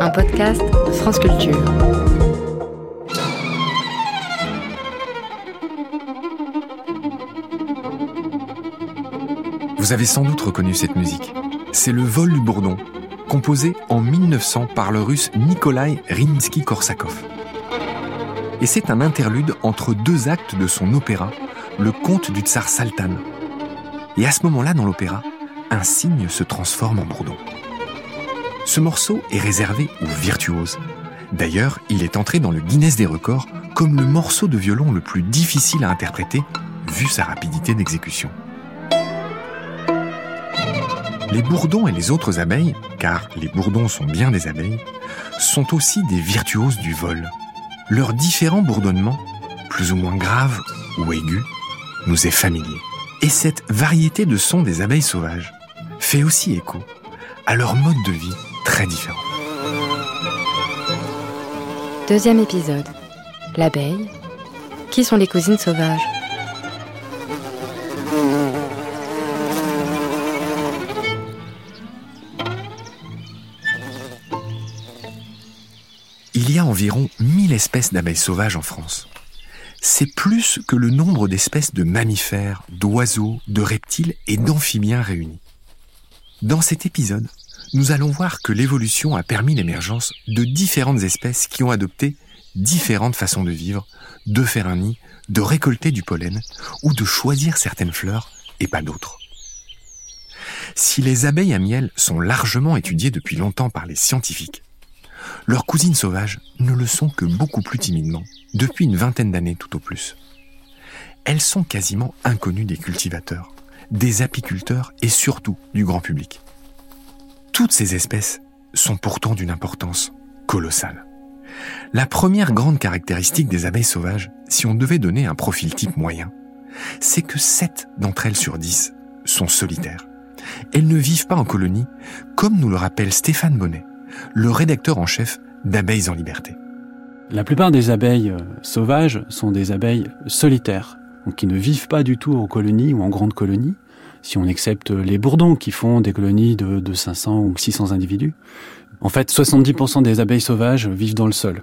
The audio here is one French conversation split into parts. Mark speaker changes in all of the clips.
Speaker 1: un podcast France Culture.
Speaker 2: Vous avez sans doute reconnu cette musique. C'est le vol du bourdon, composé en 1900 par le russe Nikolai Rimsky-Korsakov. Et c'est un interlude entre deux actes de son opéra, le conte du tsar Saltan. Et à ce moment-là, dans l'opéra, un cygne se transforme en bourdon. Ce morceau est réservé aux virtuoses. D'ailleurs, il est entré dans le Guinness des records comme le morceau de violon le plus difficile à interpréter, vu sa rapidité d'exécution. Les bourdons et les autres abeilles, car les bourdons sont bien des abeilles, sont aussi des virtuoses du vol. Leur différent bourdonnement, plus ou moins grave ou aigu, nous est familier. Et cette variété de sons des abeilles sauvages fait aussi écho à leur mode de vie très différent.
Speaker 1: Deuxième épisode. L'abeille. Qui sont les cousines sauvages?
Speaker 2: Il y a environ 1000 espèces d'abeilles sauvages en France. C'est plus que le nombre d'espèces de mammifères, d'oiseaux, de reptiles et d'amphibiens réunis. Dans cet épisode, nous allons voir que l'évolution a permis l'émergence de différentes espèces qui ont adopté différentes façons de vivre, de faire un nid, de récolter du pollen ou de choisir certaines fleurs et pas d'autres. Si les abeilles à miel sont largement étudiées depuis longtemps par les scientifiques, leurs cousines sauvages ne le sont que beaucoup plus timidement, depuis une vingtaine d'années tout au plus. Elles sont quasiment inconnues des cultivateurs, des apiculteurs et surtout du grand public. Toutes ces espèces sont pourtant d'une importance colossale. La première grande caractéristique des abeilles sauvages, si on devait donner un profil type moyen, c'est que 7 d'entre elles sur 10 sont solitaires. Elles ne vivent pas en colonie, comme nous le rappelle Stéphane Bonnet, le rédacteur en chef d'Abeilles en liberté.
Speaker 3: La plupart des abeilles euh, sauvages sont des abeilles solitaires, donc qui ne vivent pas du tout en colonie ou en grande colonie, si on accepte les bourdons qui font des colonies de, de 500 ou 600 individus. En fait, 70% des abeilles sauvages vivent dans le sol.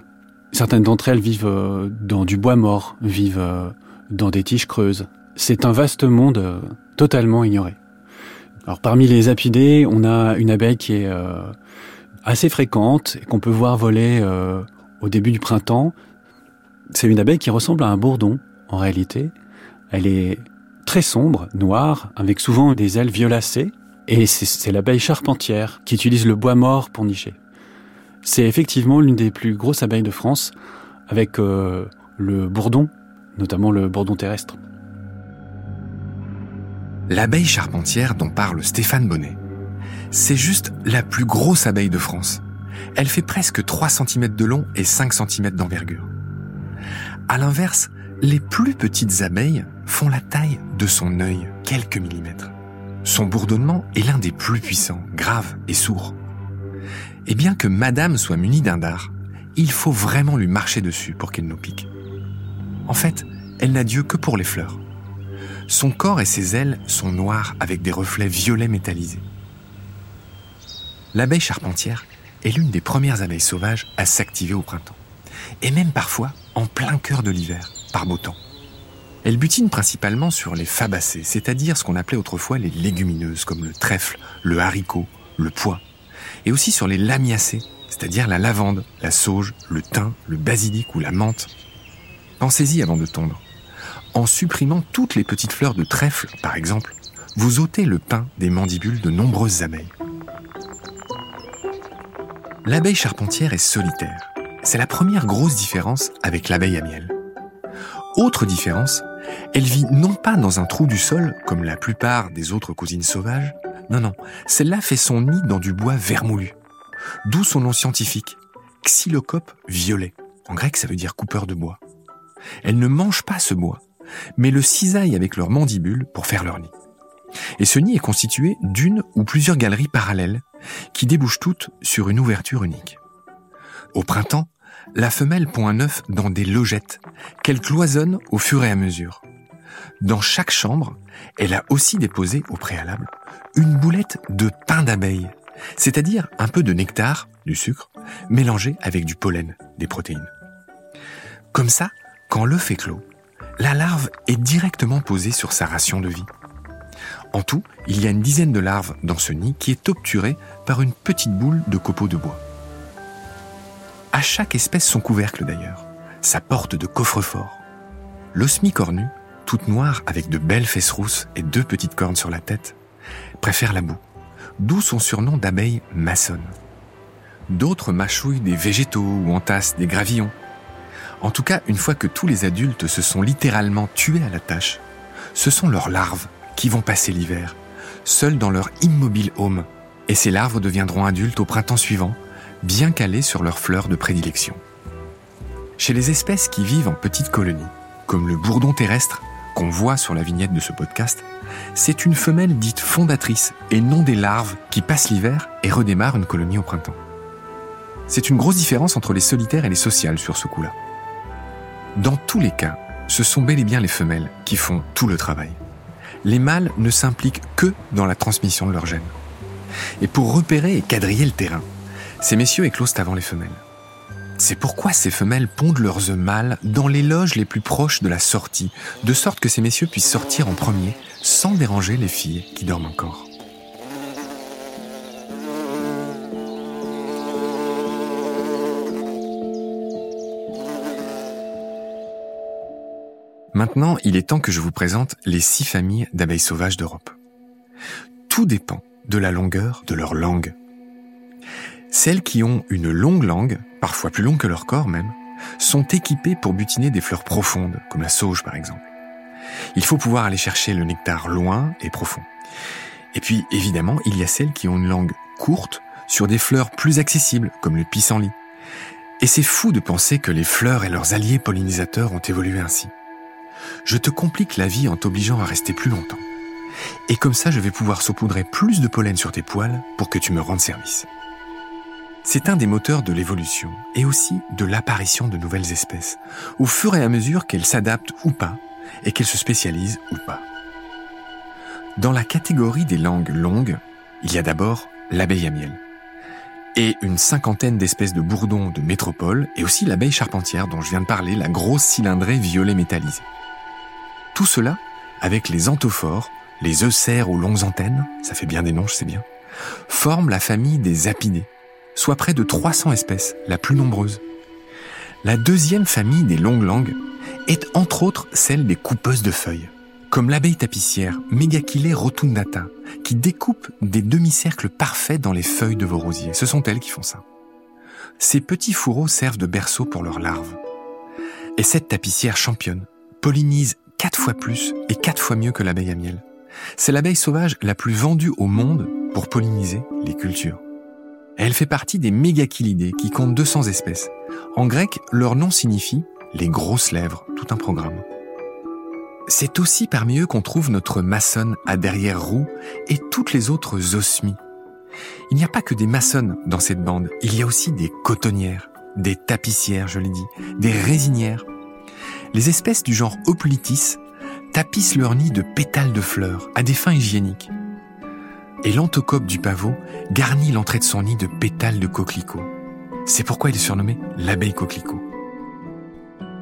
Speaker 3: Certaines d'entre elles vivent euh, dans du bois mort, vivent euh, dans des tiges creuses. C'est un vaste monde totalement ignoré. Alors parmi les apidés, on a une abeille qui est assez fréquente et qu'on peut voir voler au début du printemps. C'est une abeille qui ressemble à un bourdon, en réalité. Elle est très sombre, noire, avec souvent des ailes violacées. Et c'est l'abeille charpentière qui utilise le bois mort pour nicher. C'est effectivement l'une des plus grosses abeilles de France, avec euh, le bourdon, notamment le bourdon terrestre.
Speaker 2: L'abeille charpentière dont parle Stéphane Bonnet, c'est juste la plus grosse abeille de France. Elle fait presque 3 cm de long et 5 cm d'envergure. À l'inverse, les plus petites abeilles font la taille de son œil, quelques millimètres. Son bourdonnement est l'un des plus puissants, grave et sourd. Et bien que madame soit munie d'un dard, il faut vraiment lui marcher dessus pour qu'elle nous pique. En fait, elle n'a Dieu que pour les fleurs. Son corps et ses ailes sont noirs avec des reflets violets métallisés. L'abeille charpentière est l'une des premières abeilles sauvages à s'activer au printemps, et même parfois en plein cœur de l'hiver, Elle butine principalement sur les fabacées, c'est-à-dire ce qu'on appelait autrefois les légumineuses, comme le trèfle, le haricot, le pois, et aussi sur les lamiacées, c'est-à-dire la lavande, la sauge, le thym, le basilic ou la menthe. Pensez-y avant de tondre. En supprimant toutes les petites fleurs de trèfle, par exemple, vous ôtez le pain des mandibules de nombreuses abeilles. L'abeille charpentière est solitaire. C'est la première grosse différence avec l'abeille à miel. Autre différence, elle vit non pas dans un trou du sol comme la plupart des autres cousines sauvages, non non, celle-là fait son nid dans du bois vermoulu. D'où son nom scientifique, Xylocope violet. En grec, ça veut dire coupeur de bois. Elles ne mangent pas ce bois, mais le cisaillent avec leurs mandibules pour faire leur nid. Et ce nid est constitué d'une ou plusieurs galeries parallèles qui débouchent toutes sur une ouverture unique. Au printemps, la femelle pond un œuf dans des logettes qu'elle cloisonne au fur et à mesure. Dans chaque chambre, elle a aussi déposé au préalable une boulette de pain d'abeille, c'est-à-dire un peu de nectar, du sucre, mélangé avec du pollen, des protéines. Comme ça, quand l'œuf éclot, la larve est directement posée sur sa ration de vie. En tout, il y a une dizaine de larves dans ce nid qui est obturé par une petite boule de copeaux de bois. À chaque espèce son couvercle d'ailleurs, sa porte de coffre-fort. L'osmie cornue, toute noire avec de belles fesses rousses et deux petites cornes sur la tête, préfère la boue, d'où son surnom d'abeille maçonne. D'autres mâchouillent des végétaux ou entassent des gravillons. En tout cas, une fois que tous les adultes se sont littéralement tués à la tâche, ce sont leurs larves qui vont passer l'hiver, seuls dans leur immobile home, et ces larves deviendront adultes au printemps suivant, bien calées sur leurs fleurs de prédilection. Chez les espèces qui vivent en petites colonies, comme le bourdon terrestre qu'on voit sur la vignette de ce podcast, c'est une femelle dite fondatrice et non des larves qui passent l'hiver et redémarrent une colonie au printemps. C'est une grosse différence entre les solitaires et les sociales sur ce coup-là. Dans tous les cas, ce sont bel et bien les femelles qui font tout le travail. Les mâles ne s'impliquent que dans la transmission de leurs gènes. Et pour repérer et quadriller le terrain, ces messieurs éclosent avant les femelles. C'est pourquoi ces femelles pondent leurs œufs mâles dans les loges les plus proches de la sortie, de sorte que ces messieurs puissent sortir en premier sans déranger les filles qui dorment encore. Maintenant, il est temps que je vous présente les six familles d'abeilles sauvages d'Europe. Tout dépend de la longueur de leur langue. Celles qui ont une longue langue, parfois plus longue que leur corps même, sont équipées pour butiner des fleurs profondes, comme la sauge par exemple. Il faut pouvoir aller chercher le nectar loin et profond. Et puis, évidemment, il y a celles qui ont une langue courte sur des fleurs plus accessibles, comme le pissenlit. Et c'est fou de penser que les fleurs et leurs alliés pollinisateurs ont évolué ainsi. Je te complique la vie en t'obligeant à rester plus longtemps. Et comme ça, je vais pouvoir saupoudrer plus de pollen sur tes poils pour que tu me rendes service. C'est un des moteurs de l'évolution et aussi de l'apparition de nouvelles espèces, au fur et à mesure qu'elles s'adaptent ou pas et qu'elles se spécialisent ou pas. Dans la catégorie des langues longues, il y a d'abord l'abeille à miel et une cinquantaine d'espèces de bourdons de métropole et aussi l'abeille charpentière dont je viens de parler, la grosse cylindrée violet métallisée. Tout cela avec les anthophores, les œufs aux longues antennes, ça fait bien des noms, je sais bien, forment la famille des apidés, soit près de 300 espèces, la plus nombreuse. La deuxième famille des longues langues est entre autres celle des coupeuses de feuilles, comme l'abeille tapissière Megachile rotundata, qui découpe des demi-cercles parfaits dans les feuilles de vos rosiers. Ce sont elles qui font ça. Ces petits fourreaux servent de berceau pour leurs larves. Et cette tapissière championne pollinise quatre fois plus et quatre fois mieux que l'abeille à miel. C'est l'abeille sauvage la plus vendue au monde pour polliniser les cultures. Elle fait partie des mégachilidés qui comptent 200 espèces. En grec, leur nom signifie les grosses lèvres, tout un programme. C'est aussi parmi eux qu'on trouve notre maçonne à derrière roue et toutes les autres osmies. Il n'y a pas que des maçonnes dans cette bande, il y a aussi des cotonnières, des tapissières, je l'ai dit, des résinières. Les espèces du genre Hoplitis tapissent leur nid de pétales de fleurs à des fins hygiéniques et l'antocope du pavot garnit l'entrée de son nid de pétales de coquelicot. C'est pourquoi il est surnommé l'abeille coquelicot.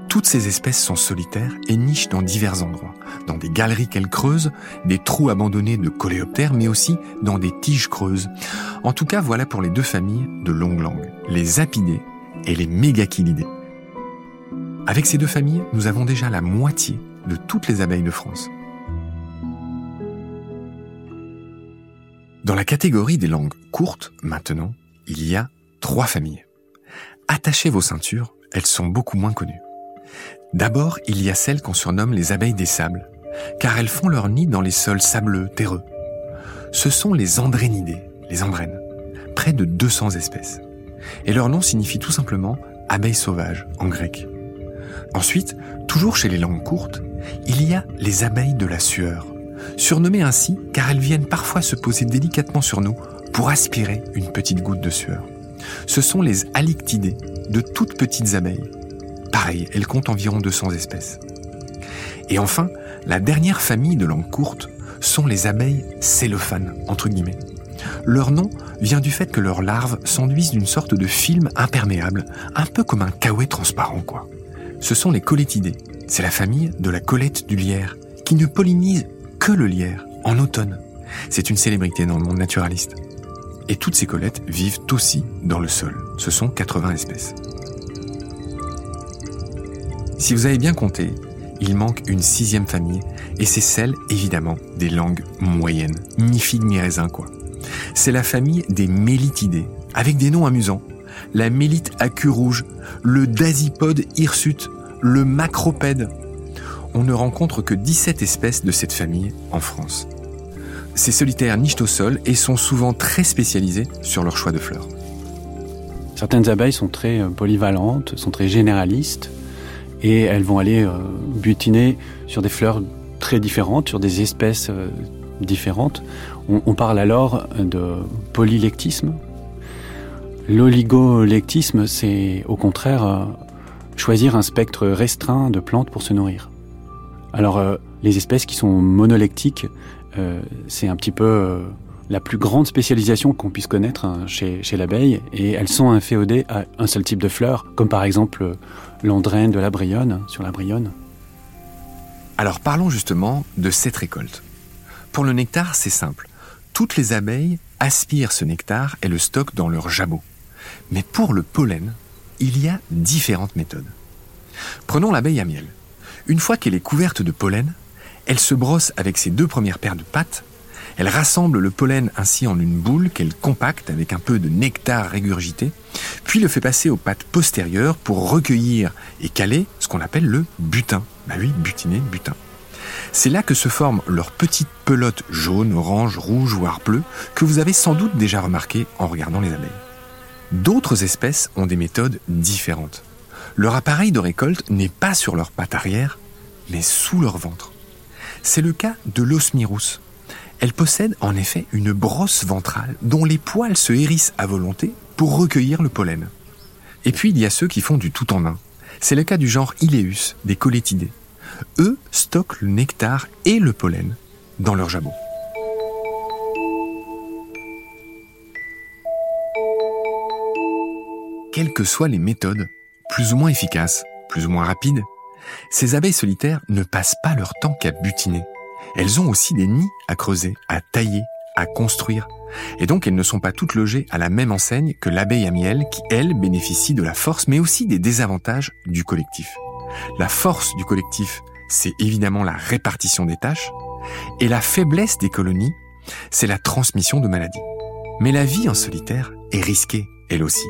Speaker 2: Toutes ces espèces sont solitaires et nichent dans divers endroits, dans des galeries qu'elles creusent, des trous abandonnés de coléoptères, mais aussi dans des tiges creuses. En tout cas, voilà pour les deux familles de longues langues, les apidés et les mégachilidés. Avec ces deux familles, nous avons déjà la moitié de toutes les abeilles de France. Dans la catégorie des langues courtes, maintenant, il y a trois familles. Attachez vos ceintures, elles sont beaucoup moins connues. D'abord, il y a celles qu'on surnomme les abeilles des sables, car elles font leur nid dans les sols sableux, terreux. Ce sont les andrénidées, les andrènes, près de 200 espèces. Et leur nom signifie tout simplement abeilles sauvages en grec. Ensuite, toujours chez les langues courtes, il y a les abeilles de la sueur, surnommées ainsi car elles viennent parfois se poser délicatement sur nous pour aspirer une petite goutte de sueur. Ce sont les alictidées, de toutes petites abeilles. Pareil, elles comptent environ 200 espèces. Et enfin, la dernière famille de langues courtes sont les abeilles cellophanes, entre guillemets. Leur nom vient du fait que leurs larves s'enduisent d'une sorte de film imperméable, un peu comme un caouet transparent. Ce sont les colletidés. C'est la famille de la colette du lierre, qui ne pollinise que le lierre, en automne. C'est une célébrité dans le monde naturaliste. Et toutes ces collettes vivent aussi dans le sol. Ce sont 80 espèces. Si vous avez bien compté, il manque une sixième famille, et c'est celle, évidemment, des langues moyennes. Mi figue, mi raisin, quoi. C'est la famille des mélitidés, avec des noms amusants. La mélite à queue rouge, le dasipode hirsute, le macropède. On ne rencontre que 17 espèces de cette famille en France. Ces solitaires nichent au sol et sont souvent très spécialisés sur leur choix de fleurs.
Speaker 3: Certaines abeilles sont très euh, polyvalentes, sont très généralistes, et elles vont aller euh, butiner sur des fleurs très différentes, sur des espèces euh, différentes. On, parle alors de polylectisme. L'oligolectisme, c'est au contraire choisir un spectre restreint de plantes pour se nourrir. Alors, les espèces qui sont monolectiques, euh, c'est un petit peu euh, la plus grande spécialisation qu'on puisse connaître hein, chez, l'abeille, et elles sont inféodées à un seul type de fleurs, comme par exemple euh, l'andrène de la brionne, sur la brionne.
Speaker 2: Alors parlons justement de cette récolte. Pour le nectar, c'est simple. Toutes les abeilles aspirent ce nectar et le stockent dans leur jabot. Mais pour le pollen, il y a différentes méthodes. Prenons l'abeille à miel. Une fois qu'elle est couverte de pollen, elle se brosse avec ses deux premières paires de pattes. Elle rassemble le pollen ainsi en une boule qu'elle compacte avec un peu de nectar régurgité, puis le fait passer aux pattes postérieures pour recueillir et caler ce qu'on appelle le butin. Bah oui, butiner, butin. C'est là que se forment leurs petites pelotes jaunes, oranges, rouges, voire bleues, que vous avez sans doute déjà remarquées en regardant les abeilles. D'autres espèces ont des méthodes différentes. Leur appareil de récolte n'est pas sur leurs pattes arrière, mais sous leur ventre. C'est le cas de l'osmirus. Elle possède en effet une brosse ventrale dont les poils se hérissent à volonté pour recueillir le pollen. Et puis il y a ceux qui font du tout en un. C'est le cas du genre Ileus, des colletidés. Eux stockent le nectar et le pollen dans leur jabot. Quelles que soient les méthodes, plus ou moins efficaces, plus ou moins rapides, ces abeilles solitaires ne passent pas leur temps qu'à butiner. Elles ont aussi des nids à creuser, à tailler, à construire. Et donc elles ne sont pas toutes logées à la même enseigne que l'abeille à miel qui, elle, bénéficie de la force mais aussi des désavantages du collectif. La force du collectif, c'est évidemment la répartition des tâches. Et la faiblesse des colonies, c'est la transmission de maladies. Mais la vie en solitaire est risquée, elle aussi.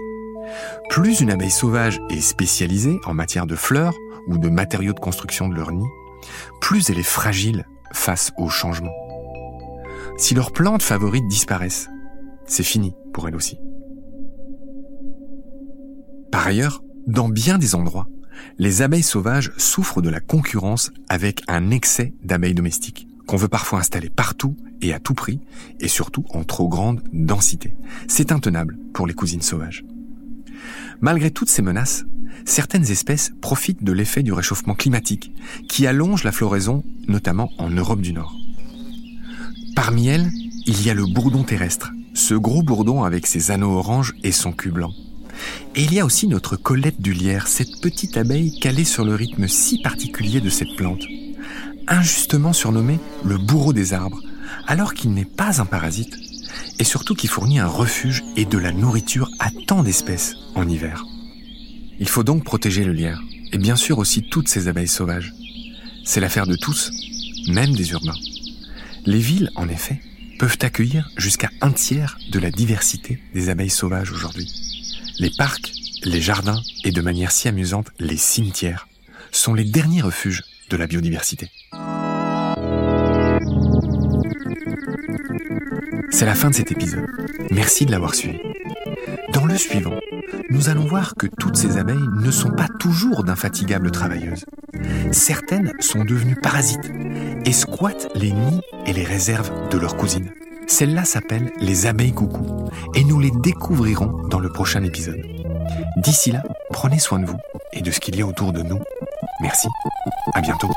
Speaker 2: Plus une abeille sauvage est spécialisée en matière de fleurs, ou de matériaux de construction de leur nid, plus elle est fragile face au changement. Si leurs plantes favorites disparaissent, c'est fini pour elle aussi. Par ailleurs, dans bien des endroits, les abeilles sauvages souffrent de la concurrence avec un excès d'abeilles domestiques, qu'on veut parfois installer partout et à tout prix, et surtout en trop grande densité. C'est intenable pour les cousines sauvages. Malgré toutes ces menaces, certaines espèces profitent de l'effet du réchauffement climatique, qui allonge la floraison, notamment en Europe du Nord. Parmi elles, il y a le bourdon terrestre, ce gros bourdon avec ses anneaux oranges et son cul blanc. Et il y a aussi notre Colette du lierre, cette petite abeille calée sur le rythme si particulier de cette plante. Injustement surnommé le bourreau des arbres, alors qu'il n'est pas un parasite, et surtout qui fournit un refuge et de la nourriture à tant d'espèces en hiver. Il faut donc protéger le lierre, et bien sûr aussi toutes ces abeilles sauvages. C'est l'affaire de tous, même des urbains. Les villes, en effet, peuvent accueillir jusqu'à un tiers de la diversité des abeilles sauvages aujourd'hui. Les parcs, les jardins et de manière si amusante, les cimetières sont les derniers refuges de la biodiversité. C'est la fin de cet épisode. Merci de l'avoir suivi. Dans le suivant, nous allons voir que toutes ces abeilles ne sont pas toujours d'infatigables travailleuses. Certaines sont devenues parasites et squattent les nids et les réserves de leurs cousines. Celles-là s'appellent les abeilles coucou et nous les découvrirons dans le prochain épisode. D'ici là, prenez soin de vous et de ce qu'il y a autour de nous. Merci. À bientôt.